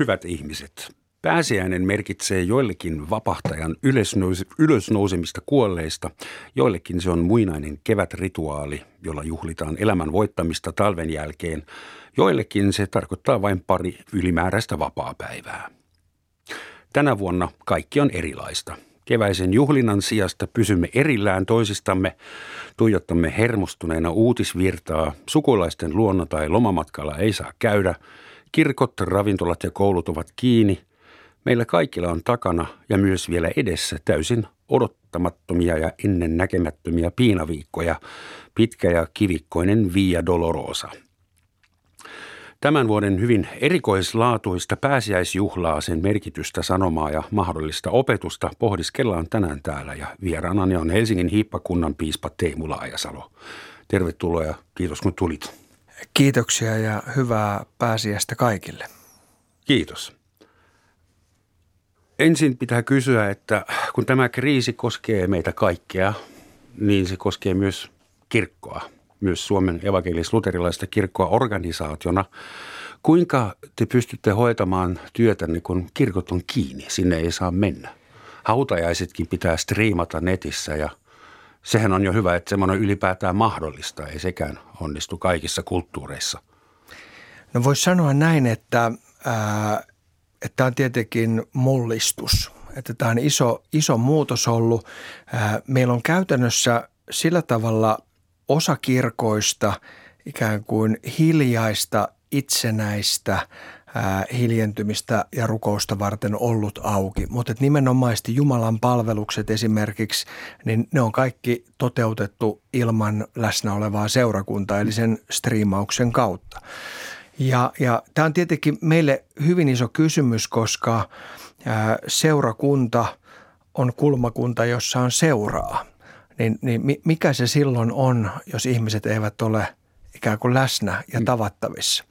Hyvät ihmiset, pääsiäinen merkitsee joillekin vapahtajan ylösnous- ylösnousemista kuolleista, joillekin se on muinainen kevätrituaali, jolla juhlitaan elämän voittamista talven jälkeen, joillekin se tarkoittaa vain pari ylimääräistä vapaapäivää. Tänä vuonna kaikki on erilaista. Keväisen juhlinnan sijasta pysymme erillään toisistamme, tuijottamme hermostuneena uutisvirtaa, sukulaisten luonna tai lomamatkalla ei saa käydä – Kirkot, ravintolat ja koulut ovat kiinni. Meillä kaikilla on takana ja myös vielä edessä täysin odottamattomia ja ennen näkemättömiä piinaviikkoja, pitkä ja kivikkoinen Via Dolorosa. Tämän vuoden hyvin erikoislaatuista pääsiäisjuhlaa, sen merkitystä, sanomaa ja mahdollista opetusta pohdiskellaan tänään täällä ja vieraanani on Helsingin hiippakunnan piispa Teemu Laajasalo. Tervetuloa ja kiitos kun tulit. Kiitoksia ja hyvää pääsiäistä kaikille. Kiitos. Ensin pitää kysyä, että kun tämä kriisi koskee meitä kaikkea, niin se koskee myös kirkkoa, myös Suomen evankelis-luterilaista kirkkoa organisaationa. Kuinka te pystytte hoitamaan työtänne, kun kirkot on kiinni, sinne ei saa mennä? Hautajaisetkin pitää striimata netissä ja sehän on jo hyvä, että semmoinen ylipäätään mahdollista. Ei sekään onnistu kaikissa kulttuureissa. No voisi sanoa näin, että, ää, että on tietenkin mullistus. Että tämä on iso, iso muutos ollut. Ää, meillä on käytännössä sillä tavalla osa kirkoista ikään kuin hiljaista, itsenäistä hiljentymistä ja rukousta varten ollut auki. Mutta nimenomaisesti Jumalan palvelukset esimerkiksi, niin ne on kaikki toteutettu ilman läsnä olevaa seurakuntaa, eli sen striimauksen kautta. Ja, ja tämä on tietenkin meille hyvin iso kysymys, koska ää, seurakunta on kulmakunta, jossa on seuraa. Niin, niin mikä se silloin on, jos ihmiset eivät ole ikään kuin läsnä ja mm. tavattavissa?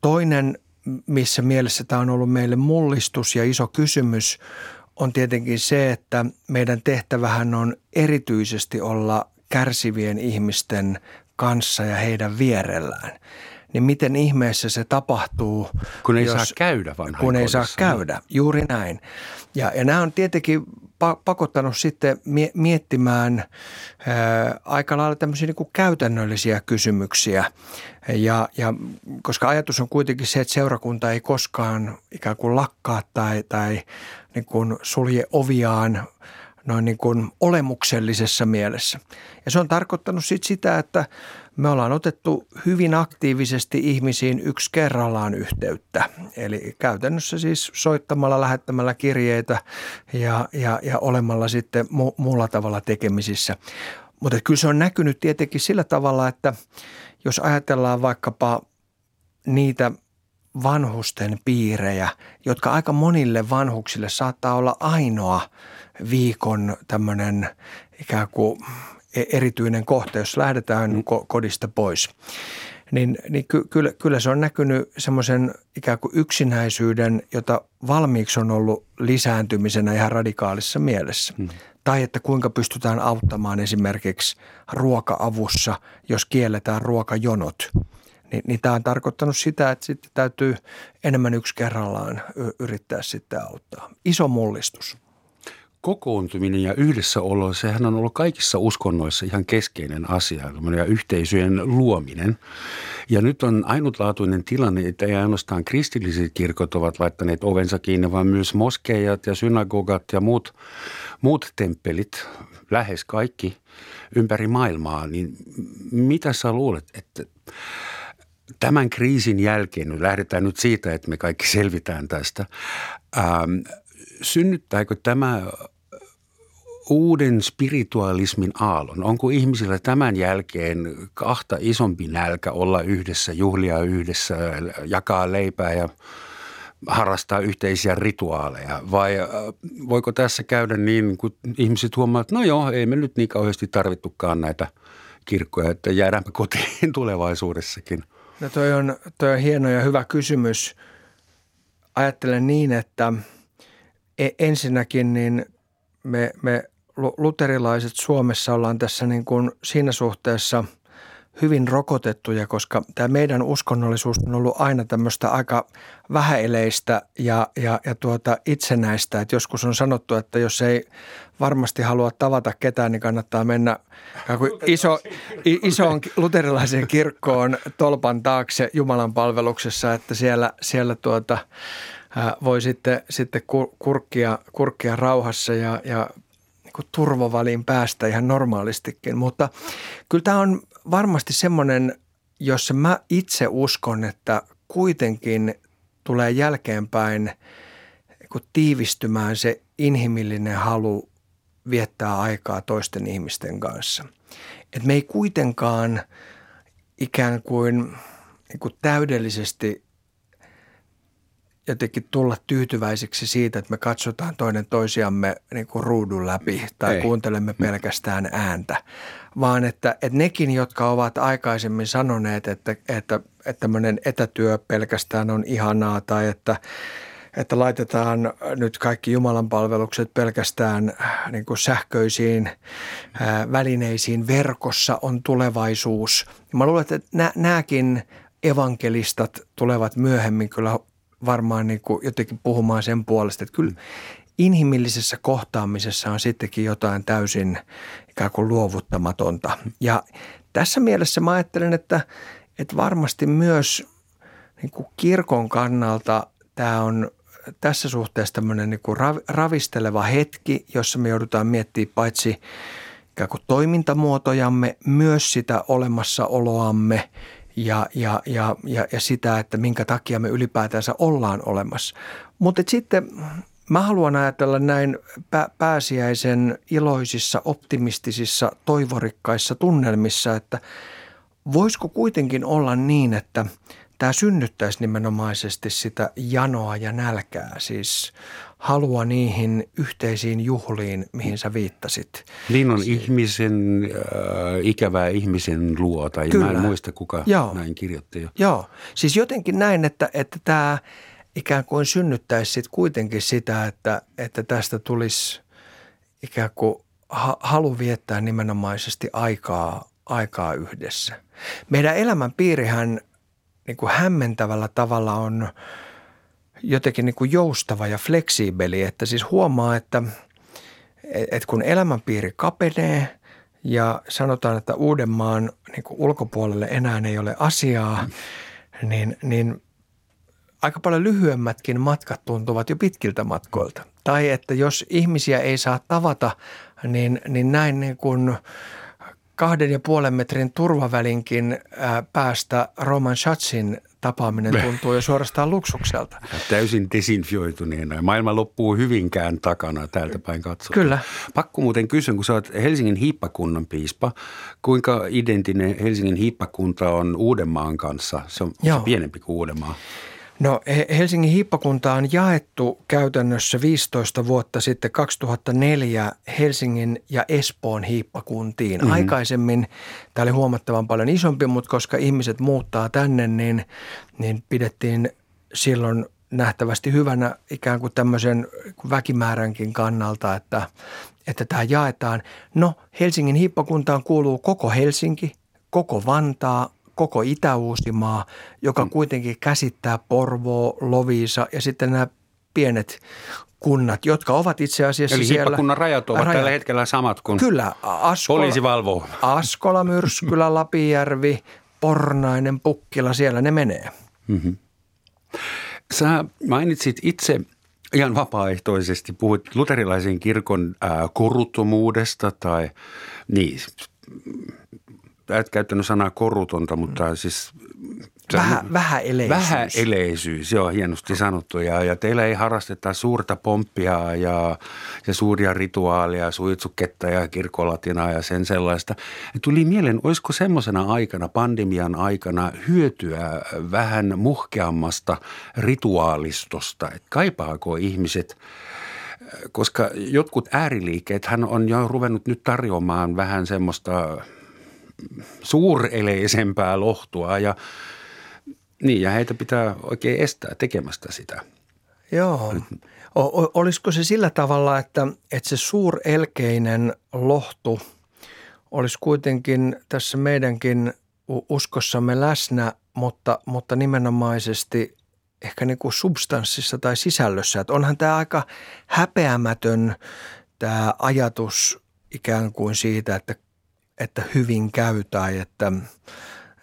Toinen missä mielessä tämä on ollut meille mullistus ja iso kysymys, on tietenkin se, että meidän tehtävähän on erityisesti olla kärsivien ihmisten kanssa ja heidän vierellään. Niin miten ihmeessä se tapahtuu? Kun ei jos, saa käydä Kun ei saa käydä, juuri näin. Ja, ja nämä on tietenkin pakottanut sitten miettimään ää, aika lailla tämmöisiä niin kuin käytännöllisiä kysymyksiä. Ja, ja koska ajatus on kuitenkin se, että seurakunta ei koskaan ikään kuin lakkaa tai, tai niin kuin sulje oviaan noin niin kuin olemuksellisessa mielessä. Ja se on tarkoittanut sit sitä, että me ollaan otettu hyvin aktiivisesti ihmisiin yksi kerrallaan yhteyttä. Eli käytännössä siis soittamalla, lähettämällä kirjeitä ja, ja, ja olemalla sitten mu- muulla tavalla tekemisissä. Mutta kyllä se on näkynyt tietenkin sillä tavalla, että jos ajatellaan vaikkapa niitä vanhusten piirejä, jotka aika monille vanhuksille saattaa olla ainoa viikon tämmöinen ikään kuin erityinen kohta, jos lähdetään mm. kodista pois. Niin, niin ky, kyllä, kyllä se on näkynyt semmoisen ikään kuin yksinäisyyden, jota valmiiksi on ollut lisääntymisenä ihan radikaalissa mielessä. Mm. Tai että kuinka pystytään auttamaan esimerkiksi ruoka-avussa, jos kielletään ruokajonot. Niin, niin tämä on tarkoittanut sitä, että sitten täytyy enemmän yksi kerrallaan yrittää sitten auttaa. Iso mullistus kokoontuminen ja yhdessäolo, sehän on ollut kaikissa uskonnoissa ihan keskeinen asia, ja yhteisöjen luominen. Ja nyt on ainutlaatuinen tilanne, että ei ainoastaan kristilliset kirkot ovat laittaneet ovensa kiinni, vaan myös moskeijat ja synagogat ja muut, muut temppelit, lähes kaikki ympäri maailmaa. Niin mitä sä luulet, että tämän kriisin jälkeen, nyt lähdetään nyt siitä, että me kaikki selvitään tästä, ähm, synnyttääkö tämä uuden spiritualismin aallon? Onko ihmisillä tämän jälkeen kahta isompi nälkä olla yhdessä, juhlia yhdessä, jakaa leipää ja harrastaa yhteisiä rituaaleja? Vai äh, voiko tässä käydä niin, kun ihmiset huomaavat, että no joo, ei me nyt niin kauheasti tarvittukaan näitä kirkkoja, että jäädäänpä kotiin tulevaisuudessakin? No toi on, toi on hieno ja hyvä kysymys. Ajattelen niin, että e, ensinnäkin niin me, me luterilaiset Suomessa ollaan tässä niin kuin siinä suhteessa hyvin rokotettuja, koska tämä meidän uskonnollisuus on ollut aina tämmöistä aika vähäeleistä ja, ja, ja tuota itsenäistä. Et joskus on sanottu, että jos ei varmasti halua tavata ketään, niin kannattaa mennä iso, isoon luterilaiseen kirkkoon tolpan taakse Jumalan palveluksessa, että siellä, siellä tuota, voi sitten, sitten kurkkia, kurkkia rauhassa ja, ja niin turvavaliin päästä ihan normaalistikin. Mutta kyllä tämä on varmasti semmoinen, jossa mä itse uskon, että kuitenkin tulee jälkeenpäin niin tiivistymään se inhimillinen halu viettää aikaa toisten ihmisten kanssa. Et me ei kuitenkaan ikään kuin, niin kuin täydellisesti jotenkin tulla tyytyväisiksi siitä, että me katsotaan toinen toisiamme niin kuin ruudun läpi tai Ei. kuuntelemme mm. pelkästään ääntä, vaan että, että nekin, jotka ovat aikaisemmin sanoneet, että, että, että tämmöinen etätyö pelkästään on ihanaa tai että että laitetaan nyt kaikki Jumalan palvelukset pelkästään niin kuin sähköisiin ää, välineisiin verkossa on tulevaisuus. Mä luulen, että nämäkin evankelistat tulevat myöhemmin kyllä varmaan niin kuin jotenkin puhumaan sen puolesta, että kyllä inhimillisessä kohtaamisessa on sittenkin jotain täysin ikään kuin luovuttamatonta. Ja tässä mielessä mä ajattelen, että, että varmasti myös niin kuin kirkon kannalta tämä on tässä suhteessa tämmöinen niin kuin ravisteleva hetki, jossa me joudutaan miettimään paitsi ikään kuin toimintamuotojamme, myös sitä olemassaoloamme ja, ja, ja, ja, ja sitä, että minkä takia me ylipäätänsä ollaan olemassa. Mutta sitten mä haluan ajatella näin pääsiäisen iloisissa, optimistisissa, toivorikkaissa tunnelmissa, että voisiko kuitenkin olla niin, että tämä synnyttäisi nimenomaisesti sitä janoa ja nälkää, siis halua niihin yhteisiin juhliin, mihin sä viittasit. Niin on ihmisen, äh, ikävää ihmisen luota, ja Kyllä. mä en muista kuka Joo. näin kirjoitti jo. Joo, siis jotenkin näin, että, että tämä ikään kuin synnyttäisi sit kuitenkin sitä, että, että tästä tulisi ikään kuin halu viettää nimenomaisesti aikaa, aikaa yhdessä. Meidän elämänpiirihän niin kuin hämmentävällä tavalla on jotenkin niin kuin joustava ja fleksiibeli, että siis huomaa, että, että kun elämänpiiri kapenee ja sanotaan, että Uudenmaan niin ulkopuolelle enää ei ole asiaa, niin, niin aika paljon lyhyemmätkin matkat tuntuvat jo pitkiltä matkoilta. Tai että jos ihmisiä ei saa tavata, niin, niin näin niin kuin kahden ja puolen metrin turvavälinkin päästä Roman Schatzin tapaaminen tuntuu jo suorastaan luksukselta. Täysin desinfioituneena. Maailma loppuu hyvinkään takana täältä päin katsotaan. Kyllä. Pakko muuten kysyä, kun sä oot Helsingin hiippakunnan piispa, kuinka identinen Helsingin hiippakunta on Uudenmaan kanssa? Se on, se pienempi kuin Uudenmaa. No Helsingin hiippakunta on jaettu käytännössä 15 vuotta sitten 2004 Helsingin ja Espoon hiippakuntiin. Mm-hmm. Aikaisemmin tämä oli huomattavan paljon isompi, mutta koska ihmiset muuttaa tänne, niin, niin pidettiin silloin nähtävästi hyvänä ikään kuin tämmöisen väkimääränkin kannalta, että, että tämä jaetaan. No Helsingin hiippakuntaan kuuluu koko Helsinki, koko Vantaa, koko Itä-Uusimaa, joka mm. kuitenkin käsittää Porvoo, Loviisa ja sitten nämä pienet kunnat, jotka ovat itse asiassa Eli siellä. Eli rajat ovat rajat. tällä hetkellä samat kuin Kyllä, Askola, poliisi valvoo. Askola, Myrskylä, Lapijärvi, Pornainen, Pukkila, siellä ne menee. Mm-hmm. Sä mainitsit itse ihan vapaaehtoisesti, puhuit luterilaisen kirkon äh, koruttomuudesta tai niin, et käyttänyt sanaa korutonta, mutta mm. siis... Vähän, vähäeleisyys. Vähäeleisyys, joo, hienosti sanottu. Ja, ja teillä ei harrasteta suurta pomppia ja, ja suuria rituaaleja, suitsuketta ja kirkolatinaa ja sen sellaista. Ja tuli mieleen, olisiko semmoisena aikana, pandemian aikana, hyötyä vähän muhkeammasta rituaalistosta, että kaipaako ihmiset koska jotkut ääriliikkeet hän on jo ruvennut nyt tarjoamaan vähän semmoista suureleisempää lohtua ja niin, ja heitä pitää oikein estää tekemästä sitä. Joo. O- olisiko se sillä tavalla, että, että se suurelkeinen lohtu olisi kuitenkin tässä meidänkin uskossamme läsnä, mutta, mutta nimenomaisesti ehkä niin kuin substanssissa tai sisällössä. Että onhan tämä aika häpeämätön tämä ajatus ikään kuin siitä, että, että hyvin käy tai että,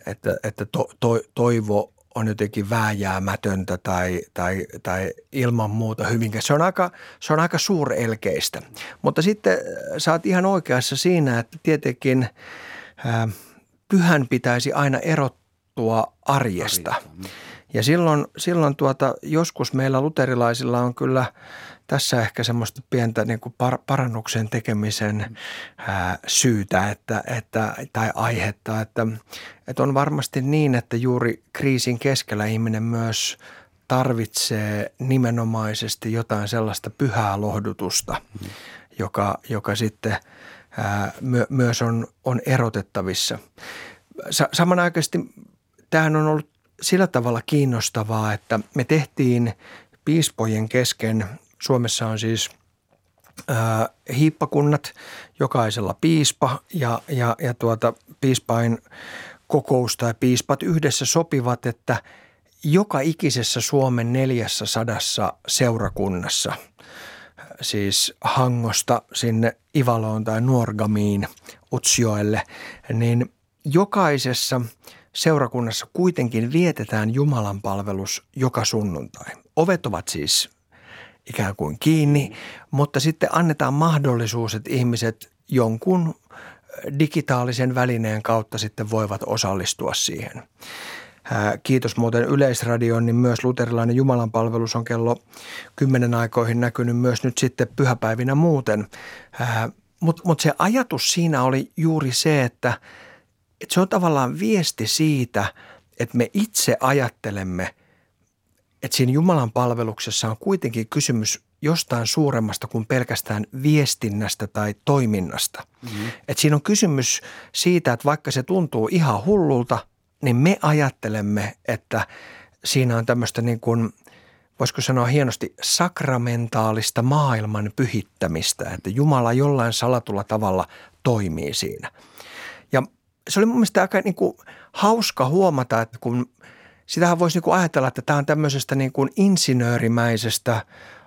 että, että to, to, toivo on jotenkin vääjäämätöntä tai, tai, tai ilman muuta hyvin. Se on aika, se on aika suurelkeistä. Mutta sitten sä oot ihan oikeassa siinä, että tietenkin ää, pyhän pitäisi aina erottua arjesta. Ja silloin, silloin tuota, joskus meillä luterilaisilla on kyllä tässä ehkä semmoista pientä niin kuin par, parannuksen tekemisen ää, syytä että, että, tai aihetta, että, että on varmasti niin, että juuri kriisin keskellä ihminen myös tarvitsee nimenomaisesti jotain sellaista pyhää lohdutusta, mm. joka, joka sitten ää, my, myös on, on erotettavissa. Sa, samanaikaisesti tämähän on ollut sillä tavalla kiinnostavaa, että me tehtiin piispojen kesken, Suomessa on siis ää, hiippakunnat, jokaisella piispa ja, ja, ja tuota, piispain kokous tai piispat yhdessä sopivat, että joka ikisessä Suomen neljässä sadassa seurakunnassa, siis Hangosta sinne Ivaloon tai Nuorgamiin Utsjoelle, niin jokaisessa – seurakunnassa kuitenkin vietetään Jumalan palvelus joka sunnuntai. Ovet ovat siis ikään kuin kiinni, mutta sitten annetaan mahdollisuus, että ihmiset jonkun digitaalisen välineen kautta sitten voivat osallistua siihen. Kiitos muuten Yleisradion, niin myös luterilainen Jumalanpalvelus on kello 10 aikoihin näkynyt myös nyt sitten pyhäpäivinä muuten. Mutta mut se ajatus siinä oli juuri se, että – että se on tavallaan viesti siitä, että me itse ajattelemme, että siinä Jumalan palveluksessa on kuitenkin kysymys jostain suuremmasta kuin pelkästään viestinnästä tai toiminnasta. Mm-hmm. Että siinä on kysymys siitä, että vaikka se tuntuu ihan hullulta, niin me ajattelemme, että siinä on tämmöistä niin kuin, voisiko sanoa hienosti, sakramentaalista maailman pyhittämistä, että Jumala jollain salatulla tavalla toimii siinä – se oli mun mielestä aika niin kuin hauska huomata, että kun sitähän voisi niin kuin ajatella, että tämä on tämmöisestä niin kuin insinöörimäisestä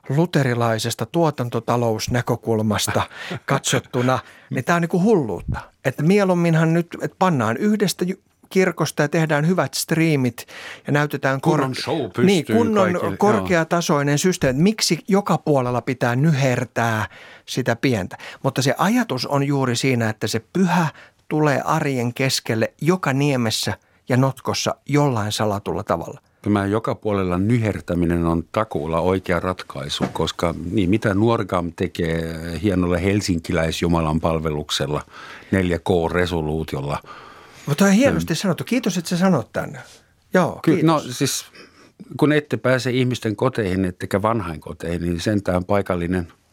luterilaisesta tuotantotalousnäkökulmasta katsottuna, niin tämä on niin kuin hulluutta. Että mieluumminhan nyt, että pannaan yhdestä kirkosta ja tehdään hyvät striimit ja näytetään kunnon show niin, kunnon kaikille. korkeatasoinen systeemi. Miksi joka puolella pitää nyhertää sitä pientä? Mutta se ajatus on juuri siinä, että se pyhä tulee arjen keskelle joka niemessä ja notkossa jollain salatulla tavalla. Tämä joka puolella nyhertäminen on takuulla oikea ratkaisu, koska niin, mitä Nuorgam tekee hienolla helsinkiläisjumalan palveluksella 4K-resoluutiolla. Mutta on hienosti sanottu. Kiitos, että sä sanot tänne. Joo, Ky- no siis kun ette pääse ihmisten koteihin, ettekä vanhain koteihin, niin sentään paikallinen –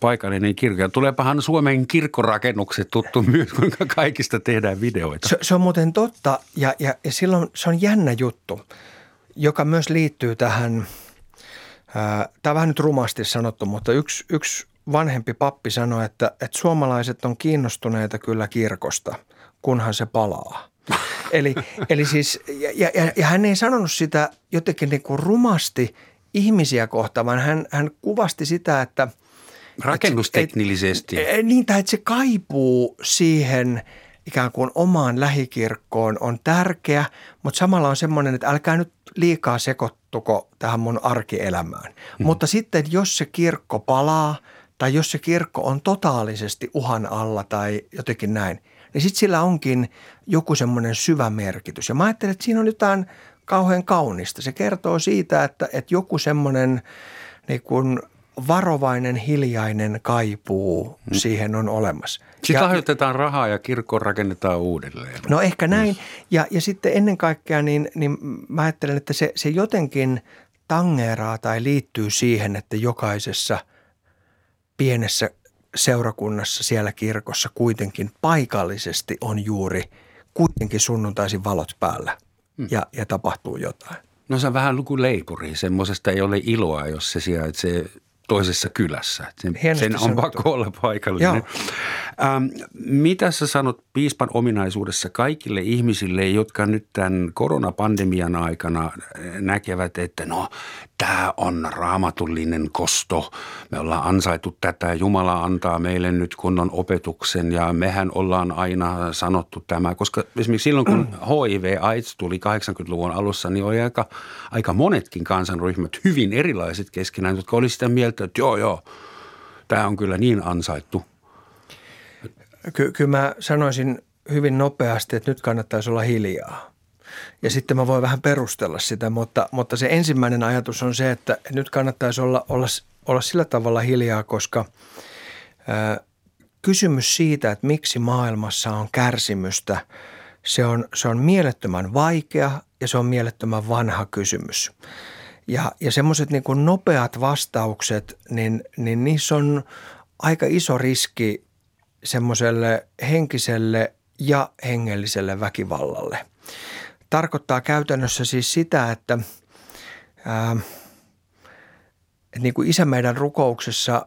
paikallinen kirkko. Ja tuleepahan Suomen kirkkorakennukset tuttu myös, kuinka kaikista tehdään videoita. Se, se on muuten totta ja, ja, ja silloin se on jännä juttu, joka myös liittyy tähän, ää, tämä on vähän nyt rumasti sanottu, mutta yksi, yksi vanhempi pappi sanoi, että, että suomalaiset on kiinnostuneita kyllä kirkosta, kunhan se palaa. eli, eli siis, ja, ja, ja hän ei sanonut sitä jotenkin niin kuin rumasti ihmisiä kohtaan, vaan hän, hän kuvasti sitä, että – Rakennusteknillisesti. Et, et, niin, tai että se kaipuu siihen ikään kuin omaan lähikirkkoon on tärkeä, mutta samalla on semmoinen, että älkää nyt liikaa sekoittuko tähän mun arkielämään. Hmm. Mutta sitten jos se kirkko palaa tai jos se kirkko on totaalisesti uhan alla tai jotenkin näin, niin sitten sillä onkin joku semmoinen syvä merkitys. Ja mä ajattelen, että siinä on jotain kauhean kaunista. Se kertoo siitä, että, että joku semmoinen niin kuin varovainen, hiljainen kaipuu mm. siihen on olemassa. Sitten lahjoitetaan rahaa ja kirkko rakennetaan uudelleen. No ehkä näin. Ja, ja sitten ennen kaikkea niin, niin mä ajattelen, että se, se jotenkin tangeeraa tai liittyy siihen, että jokaisessa pienessä seurakunnassa siellä kirkossa kuitenkin paikallisesti on juuri kuitenkin sunnuntaisin valot päällä mm. ja, ja tapahtuu jotain. No se on vähän lukuleipuri. Semmoisesta ei ole iloa, jos se sijaitsee toisessa kylässä. Sen, sen on sanottu. pakko olla paikallinen. Ähm, mitä sä sanot piispan ominaisuudessa kaikille ihmisille, jotka nyt tämän koronapandemian aikana näkevät, että no tämä on raamatullinen kosto, me ollaan ansaitu tätä, Jumala antaa meille nyt kunnon opetuksen ja mehän ollaan aina sanottu tämä, koska esimerkiksi silloin kun HIV AIDS tuli 80-luvun alussa, niin oli aika, aika monetkin kansanryhmät hyvin erilaiset keskenään, jotka oli sitä mieltä, että joo joo, tämä on kyllä niin ansaittu. Ky- kyllä mä sanoisin hyvin nopeasti, että nyt kannattaisi olla hiljaa. Ja sitten mä voin vähän perustella sitä, mutta, mutta se ensimmäinen ajatus on se, että nyt kannattaisi olla, olla, olla sillä tavalla hiljaa, koska ää, kysymys siitä, että miksi maailmassa on kärsimystä, se on, se on mielettömän vaikea ja se on mielettömän vanha kysymys. Ja, ja semmoiset niin nopeat vastaukset, niin, niin niissä on aika iso riski semmoiselle henkiselle ja hengelliselle väkivallalle. Tarkoittaa käytännössä siis sitä, että, ää, että niin kuin isä meidän rukouksessa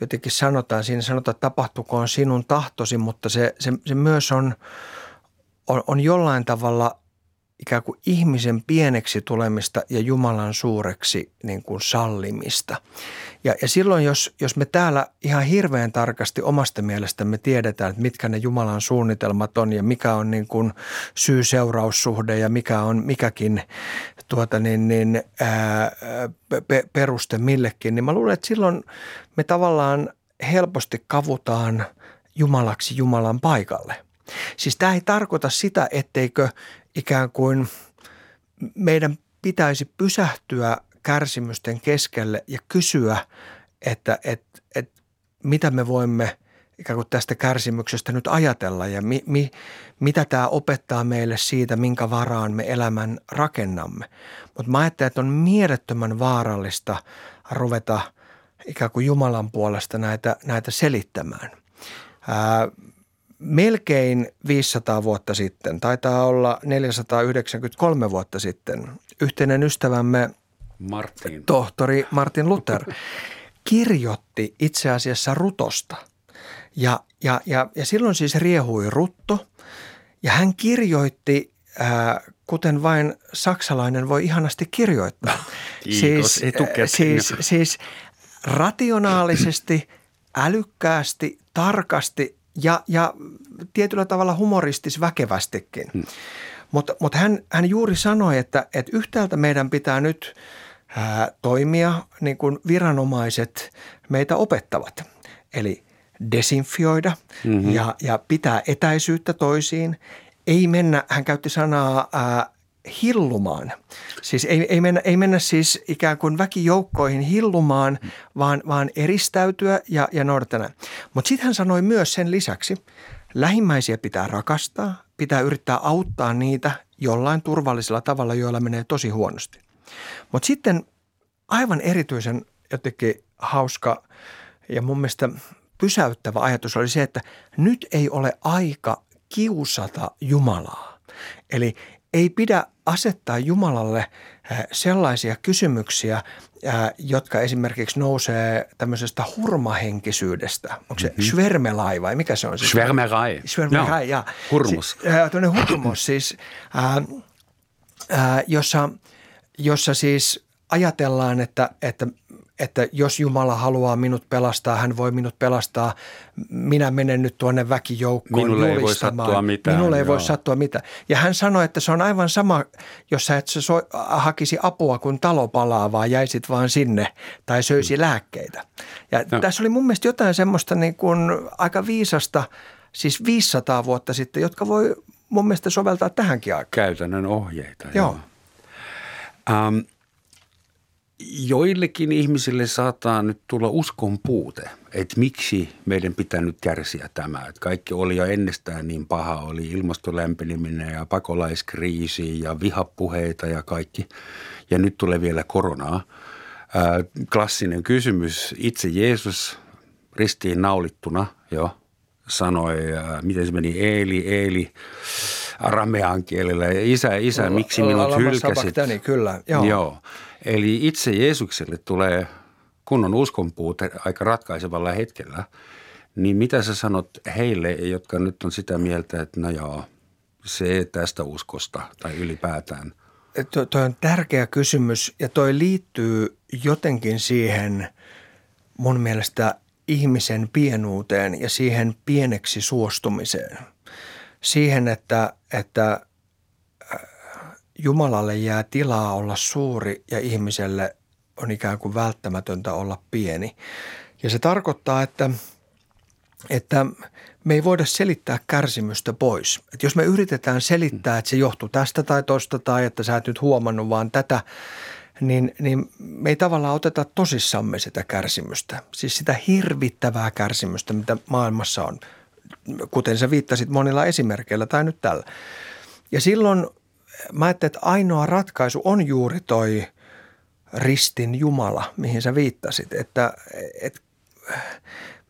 jotenkin sanotaan, siinä sanotaan, että tapahtukoon sinun tahtosi, mutta se, se, se myös on, on, on jollain tavalla ikään kuin ihmisen pieneksi tulemista ja Jumalan suureksi niin kuin sallimista. Ja, ja silloin, jos, jos me täällä ihan hirveän tarkasti omasta mielestämme tiedetään, että mitkä ne Jumalan suunnitelmat on ja mikä on niin kuin syy-seuraussuhde ja mikä on mikäkin tuota niin, niin, ää, pe, peruste millekin, niin mä luulen, että silloin me tavallaan helposti kavutaan Jumalaksi Jumalan paikalle – Siis tämä ei tarkoita sitä, etteikö ikään kuin meidän pitäisi pysähtyä kärsimysten keskelle ja kysyä, että, että, että mitä me voimme ikään kuin tästä kärsimyksestä nyt ajatella ja mi, mi, mitä tämä opettaa meille siitä, minkä varaan me elämän rakennamme. Mutta mä ajattelen, että on mielettömän vaarallista ruveta ikään kuin Jumalan puolesta näitä, näitä selittämään. Ää, melkein 500 vuotta sitten, taitaa olla 493 vuotta sitten, yhteinen ystävämme Martin. tohtori Martin Luther kirjoitti itse asiassa rutosta. Ja, ja, ja, ja silloin siis riehui rutto ja hän kirjoitti, ää, kuten vain saksalainen voi ihanasti kirjoittaa. Kiitos, siis, siis, siis rationaalisesti, älykkäästi, tarkasti ja, ja tietyllä tavalla humoristis väkevästikin. Hmm. Mutta mut hän, hän juuri sanoi, että, että yhtäältä meidän pitää nyt ää, toimia niin kuin viranomaiset meitä opettavat. Eli desinfioida mm-hmm. ja, ja pitää etäisyyttä toisiin. Ei mennä, hän käytti sanaa ää, hillumaan. Siis ei, ei, mennä, ei mennä siis ikään kuin väkijoukkoihin hillumaan, vaan, vaan eristäytyä ja, ja noudattaa. Mutta sitten hän sanoi myös sen lisäksi, lähimmäisiä pitää rakastaa, pitää yrittää auttaa niitä jollain turvallisella tavalla, joilla menee tosi huonosti. Mutta sitten aivan erityisen jotenkin hauska ja mun mielestä pysäyttävä ajatus oli se, että nyt ei ole aika kiusata Jumalaa. Eli ei pidä asettaa Jumalalle sellaisia kysymyksiä, jotka esimerkiksi nousee tämmöisestä hurmahenkisyydestä. Onko se mm-hmm. schwermelai vai mikä se on? Schwermerai. Schwermerai, no, ja. Hurmus. Si, äh, hurmus siis, äh, äh, jossa, jossa siis ajatellaan, että, että että jos Jumala haluaa minut pelastaa, hän voi minut pelastaa. Minä menen nyt tuonne väkijoukkoon Minulle ei voi sattua mitään. Minulle ei joo. voi sattua mitään. Ja hän sanoi, että se on aivan sama, jos sä et so, hakisi apua, kun talo palaa, vaan jäisit vaan sinne tai söisi hmm. lääkkeitä. Ja no. tässä oli mun mielestä jotain semmoista niin kuin aika viisasta, siis 500 vuotta sitten, jotka voi mun mielestä soveltaa tähänkin aikaan. Käytännön ohjeita, joo. joo. Um, joillekin ihmisille saattaa nyt tulla uskon puute, että miksi meidän pitää nyt kärsiä tämä. Että kaikki oli jo ennestään niin paha, oli ilmastolämpeneminen ja pakolaiskriisi ja vihapuheita ja kaikki. Ja nyt tulee vielä koronaa. Ää, klassinen kysymys, itse Jeesus ristiin naulittuna jo sanoi, ää, miten se meni, Eeli, Eeli, aramean kielellä. Isä, isä, miksi minut hylkäsit? Kyllä, joo. joo. Eli itse Jeesukselle tulee kunnon uskonpuute aika ratkaisevalla hetkellä, niin mitä sä sanot heille, jotka nyt on sitä mieltä, että no joo, se tästä uskosta tai ylipäätään? Tuo, toi on tärkeä kysymys ja toi liittyy jotenkin siihen mun mielestä ihmisen pienuuteen ja siihen pieneksi suostumiseen. Siihen, että, että Jumalalle jää tilaa olla suuri ja ihmiselle on ikään kuin välttämätöntä olla pieni. Ja se tarkoittaa, että, että me ei voida selittää kärsimystä pois. Että jos me yritetään selittää, että se johtuu tästä tai tosta tai että sä et nyt huomannut vaan tätä, niin, niin me ei tavallaan oteta tosissamme sitä kärsimystä. Siis sitä hirvittävää kärsimystä, mitä maailmassa on, kuten sä viittasit monilla esimerkkeillä tai nyt tällä. Ja silloin mä ajattelin, että ainoa ratkaisu on juuri toi ristin Jumala, mihin sä viittasit. Että, että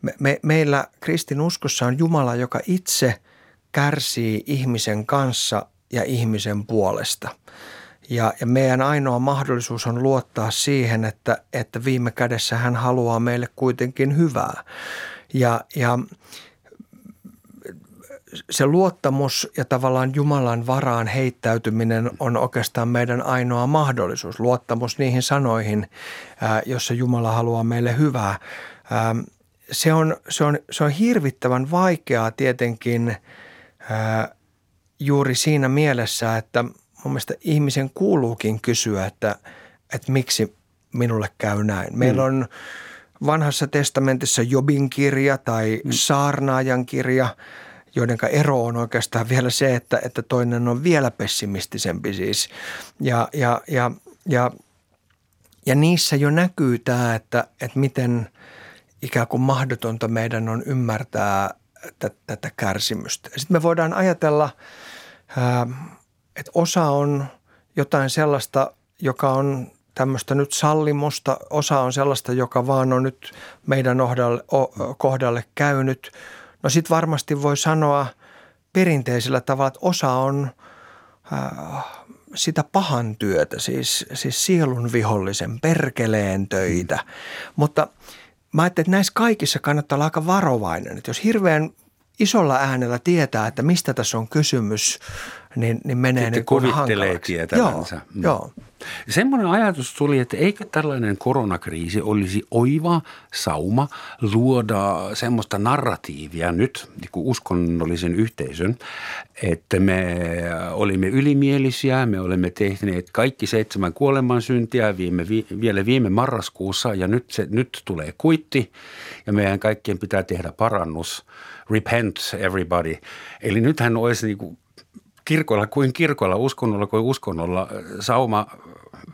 me, me, meillä kristinuskossa on Jumala, joka itse kärsii ihmisen kanssa ja ihmisen puolesta – ja, ja meidän ainoa mahdollisuus on luottaa siihen, että, että viime kädessä hän haluaa meille kuitenkin hyvää. Ja, ja se luottamus ja tavallaan Jumalan varaan heittäytyminen on oikeastaan meidän ainoa mahdollisuus. Luottamus niihin sanoihin, jossa Jumala haluaa meille hyvää. Se on, se on, se on hirvittävän vaikeaa tietenkin juuri siinä mielessä, että – mun mielestä ihmisen kuuluukin kysyä, että, että miksi minulle käy näin. Meillä mm. on vanhassa testamentissa Jobin kirja tai mm. Saarnaajan kirja, joiden ero on oikeastaan vielä se, että, että toinen on vielä pessimistisempi siis. Ja, ja, ja, ja, ja niissä jo näkyy tämä, että, että miten ikään kuin mahdotonta meidän on ymmärtää tätä kärsimystä. Sitten me voidaan ajatella että osa on jotain sellaista, joka on tämmöistä nyt sallimusta, osa on sellaista, joka vaan on nyt meidän kohdalle käynyt. No sitten varmasti voi sanoa perinteisellä tavalla, että osa on äh, sitä pahan työtä, siis, siis sielun vihollisen, perkeleen töitä. Mm. Mutta mä ajattelin, että näissä kaikissa kannattaa olla aika varovainen. Että jos hirveän isolla äänellä tietää, että mistä tässä on kysymys, niin, niin menee Sitten niin kuvittelee tietävänsä. Joo, mm. joo. Semmoinen ajatus tuli, että eikö tällainen koronakriisi olisi oiva sauma luoda semmoista narratiivia nyt niin kuin uskonnollisen yhteisön, että me olimme ylimielisiä, me olemme tehneet kaikki seitsemän kuolemansyntiä viime, vielä viime marraskuussa ja nyt, se, nyt tulee kuitti ja meidän kaikkien pitää tehdä parannus. Repent everybody. Eli nythän olisi niin kuin kirkolla kuin kirkolla, uskonnolla kuin uskonnolla sauma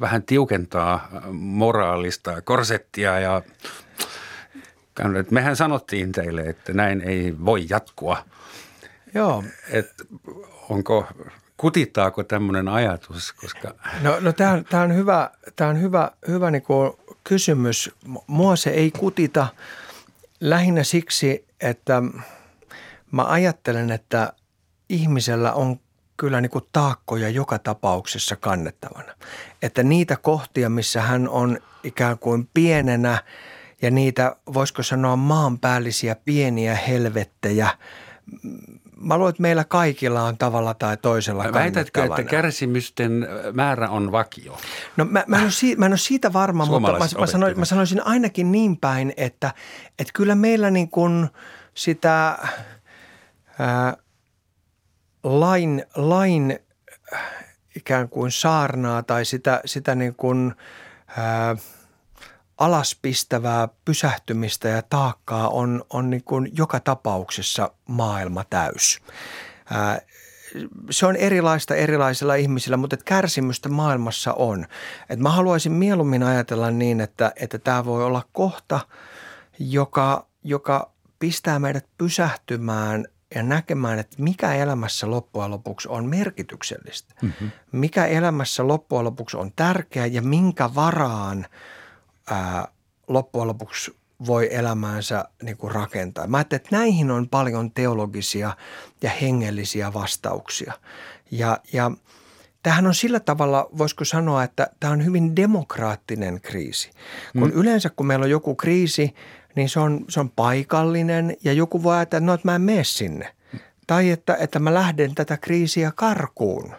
vähän tiukentaa moraalista korsettia ja mehän sanottiin teille, että näin ei voi jatkua. Joo. Et onko, kutittaako tämmöinen ajatus? Koska... No, no tämä on, tää on hyvä, tää on hyvä, hyvä niinku kysymys. Mua se ei kutita lähinnä siksi, että mä ajattelen, että ihmisellä on kyllä niin kuin taakkoja joka tapauksessa kannettavana. Että niitä kohtia, missä hän on ikään kuin pienenä ja niitä, voisiko sanoa, maanpäällisiä pieniä helvettejä, mä luulen, että meillä kaikilla on tavalla tai toisella Väitätkö, että kärsimysten määrä on vakio? No mä, mä, en, ole siitä, mä en ole siitä varma, mutta mä, mä, sanoisin, mä sanoisin ainakin niin päin, että, että kyllä meillä niin kuin sitä ää, lain, lain äh, ikään kuin saarnaa tai sitä, sitä niin kuin, ää, alaspistävää pysähtymistä ja taakkaa on, on niin kuin joka tapauksessa maailma täys. Ää, se on erilaista erilaisilla ihmisillä, mutta kärsimystä maailmassa on. Et mä haluaisin mieluummin ajatella niin, että, että tämä voi olla kohta, joka, joka pistää meidät pysähtymään ja näkemään, että mikä elämässä loppujen lopuksi on merkityksellistä. Mm-hmm. Mikä elämässä loppujen lopuksi on tärkeää ja minkä varaan ää, loppujen lopuksi voi elämäänsä niin kuin rakentaa. Mä ajattelin, että näihin on paljon teologisia ja hengellisiä vastauksia. Ja, ja tämähän on sillä tavalla, voisiko sanoa, että tämä on hyvin demokraattinen kriisi. Kun mm. yleensä kun meillä on joku kriisi, niin se on, se on paikallinen ja joku voi ajatella, että no, että mä en mene sinne. Tai että, että mä lähden tätä kriisiä karkuun.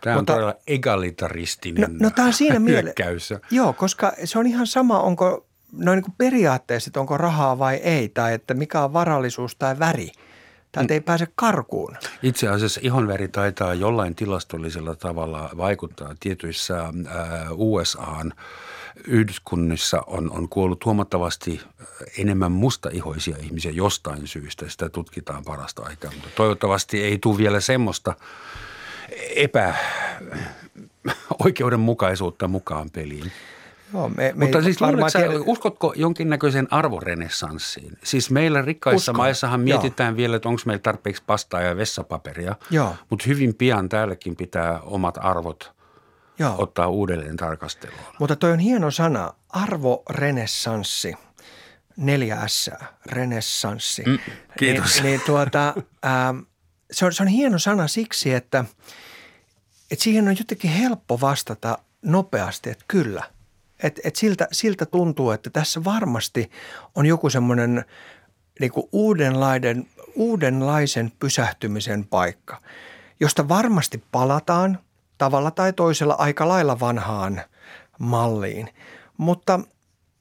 Tämä on Mutta, todella egalitaristinen no, no tämä on siinä mielessä. Joo, koska se on ihan sama, onko noin niin periaatteessa, että onko rahaa vai ei, tai että mikä on varallisuus tai väri. Täältä ei pääse karkuun. Itse asiassa ihonväri taitaa jollain tilastollisella tavalla vaikuttaa. Tietyissä äh, USAn yhdyskunnissa on, on kuollut huomattavasti enemmän mustaihoisia ihmisiä jostain syystä. Sitä tutkitaan parasta aikaa, mutta toivottavasti ei tule vielä semmoista epäoikeudenmukaisuutta mukaan peliin. Joo, me, me Mutta siis luuletko, sä, uskotko jonkinnäköiseen arvorenessanssiin? Siis meillä rikkaissa Uskon. maissahan mietitään Joo. vielä, että onko meillä tarpeeksi pastaa ja vessapaperia. Joo. Mutta hyvin pian täälläkin pitää omat arvot Joo. ottaa uudelleen tarkasteluun. Mutta toi on hieno sana, arvorenessanssi. Neljä S, renessanssi. Mm, kiitos. Niin, niin tuota, ää, se, on, se on hieno sana siksi, että, että siihen on jotenkin helppo vastata nopeasti, että kyllä – et, et siltä, siltä tuntuu, että tässä varmasti on joku semmoinen niin uudenlainen, uudenlaisen pysähtymisen paikka, josta varmasti palataan tavalla tai toisella aika lailla vanhaan malliin. Mutta,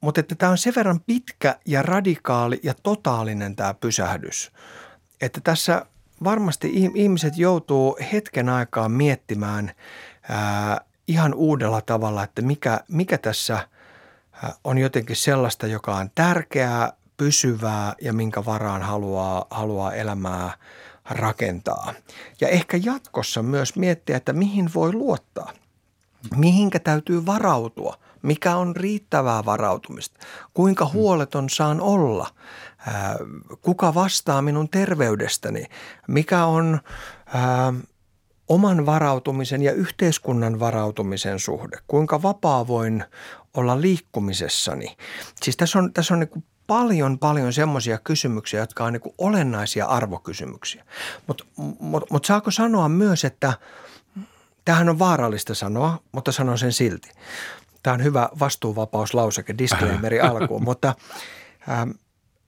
mutta että tämä on sen verran pitkä ja radikaali ja totaalinen tämä pysähdys, että tässä varmasti ihmiset joutuu hetken aikaa miettimään ää, ihan uudella tavalla, että mikä, mikä tässä on jotenkin sellaista, joka on tärkeää, pysyvää ja minkä varaan haluaa, haluaa elämää rakentaa. Ja ehkä jatkossa myös miettiä, että mihin voi luottaa, mihinkä täytyy varautua, mikä on riittävää varautumista, kuinka huoleton saan olla, kuka vastaa minun terveydestäni, mikä on oman varautumisen ja yhteiskunnan varautumisen suhde. Kuinka vapaa voin olla liikkumisessani. Siis tässä on, tässä on niin paljon, paljon semmoisia kysymyksiä, jotka on niin olennaisia arvokysymyksiä. Mutta mut, mut saako sanoa myös, että tähän on vaarallista sanoa, mutta sanon sen silti. Tämä on hyvä vastuuvapauslauseke disclaimeri alkuun, mutta ähm,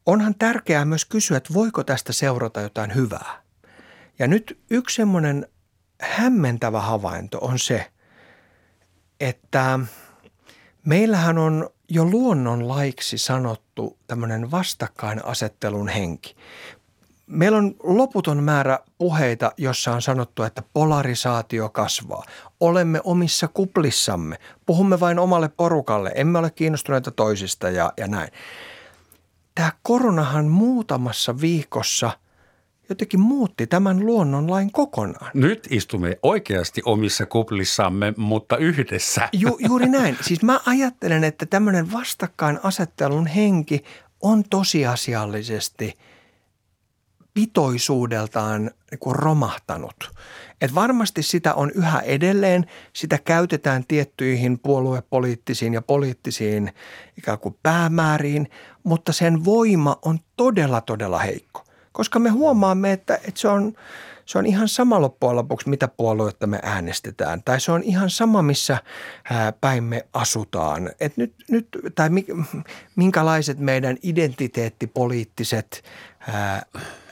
onhan tärkeää myös kysyä, että voiko tästä seurata jotain hyvää. Ja nyt yksi semmoinen hämmentävä havainto on se, että meillähän on jo luonnonlaiksi sanottu tämmöinen vastakkainasettelun henki. Meillä on loputon määrä puheita, jossa on sanottu, että polarisaatio kasvaa. Olemme omissa kuplissamme. Puhumme vain omalle porukalle. Emme ole kiinnostuneita toisista ja, ja näin. Tämä koronahan muutamassa viikossa – jotenkin muutti tämän luonnonlain kokonaan. Nyt istumme oikeasti omissa kuplissamme, mutta yhdessä. Ju, juuri näin. Siis mä ajattelen, että tämmöinen vastakkainasettelun henki on tosiasiallisesti pitoisuudeltaan niin romahtanut. Et varmasti sitä on yhä edelleen, sitä käytetään tiettyihin puoluepoliittisiin ja poliittisiin ikään kuin päämääriin, mutta sen voima on todella, todella heikko koska me huomaamme, että, että se, on, se on ihan sama loppujen lopuksi, mitä puoluetta me äänestetään. Tai se on ihan sama, missä päin me asutaan. Et nyt, nyt, tai minkälaiset meidän identiteettipoliittiset ää,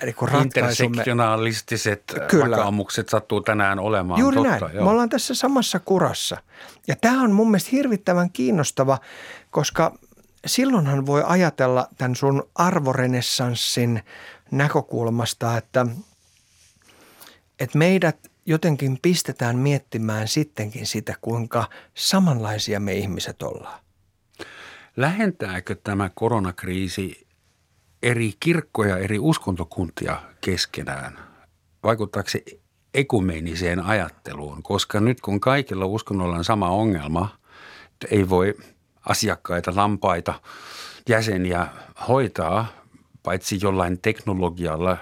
niin Intersektionalistiset Kyllä. vakaumukset sattuu tänään olemaan Juuri totta. näin. Joo. Me ollaan tässä samassa kurassa. Ja tämä on mun mielestä hirvittävän kiinnostava, koska silloinhan voi ajatella tämän sun arvorenessanssin näkökulmasta, että, että meidät jotenkin pistetään miettimään sittenkin sitä, kuinka samanlaisia me ihmiset ollaan. Lähentääkö tämä koronakriisi eri kirkkoja, eri uskontokuntia keskenään? Vaikuttaako se ekumeniseen ajatteluun? Koska nyt kun kaikilla uskonnolla on sama ongelma, että ei voi asiakkaita, lampaita, jäseniä hoitaa, paitsi jollain teknologialla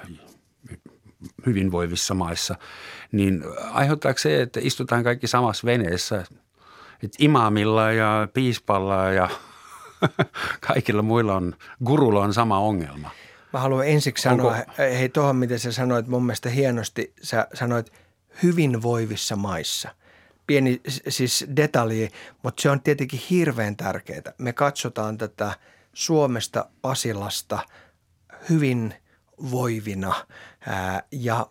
hyvinvoivissa maissa, niin aiheuttaako se, että istutaan kaikki samassa veneessä, että imaamilla ja piispalla ja kaikilla muilla on, gurulla on sama ongelma. Mä haluan ensiksi Onko... sanoa, hei tuohon miten sä sanoit mun mielestä hienosti, sä sanoit hyvinvoivissa maissa. pieni siis detalji, mutta se on tietenkin hirveän tärkeää. Me katsotaan tätä Suomesta, Pasilasta hyvin voivina ää, ja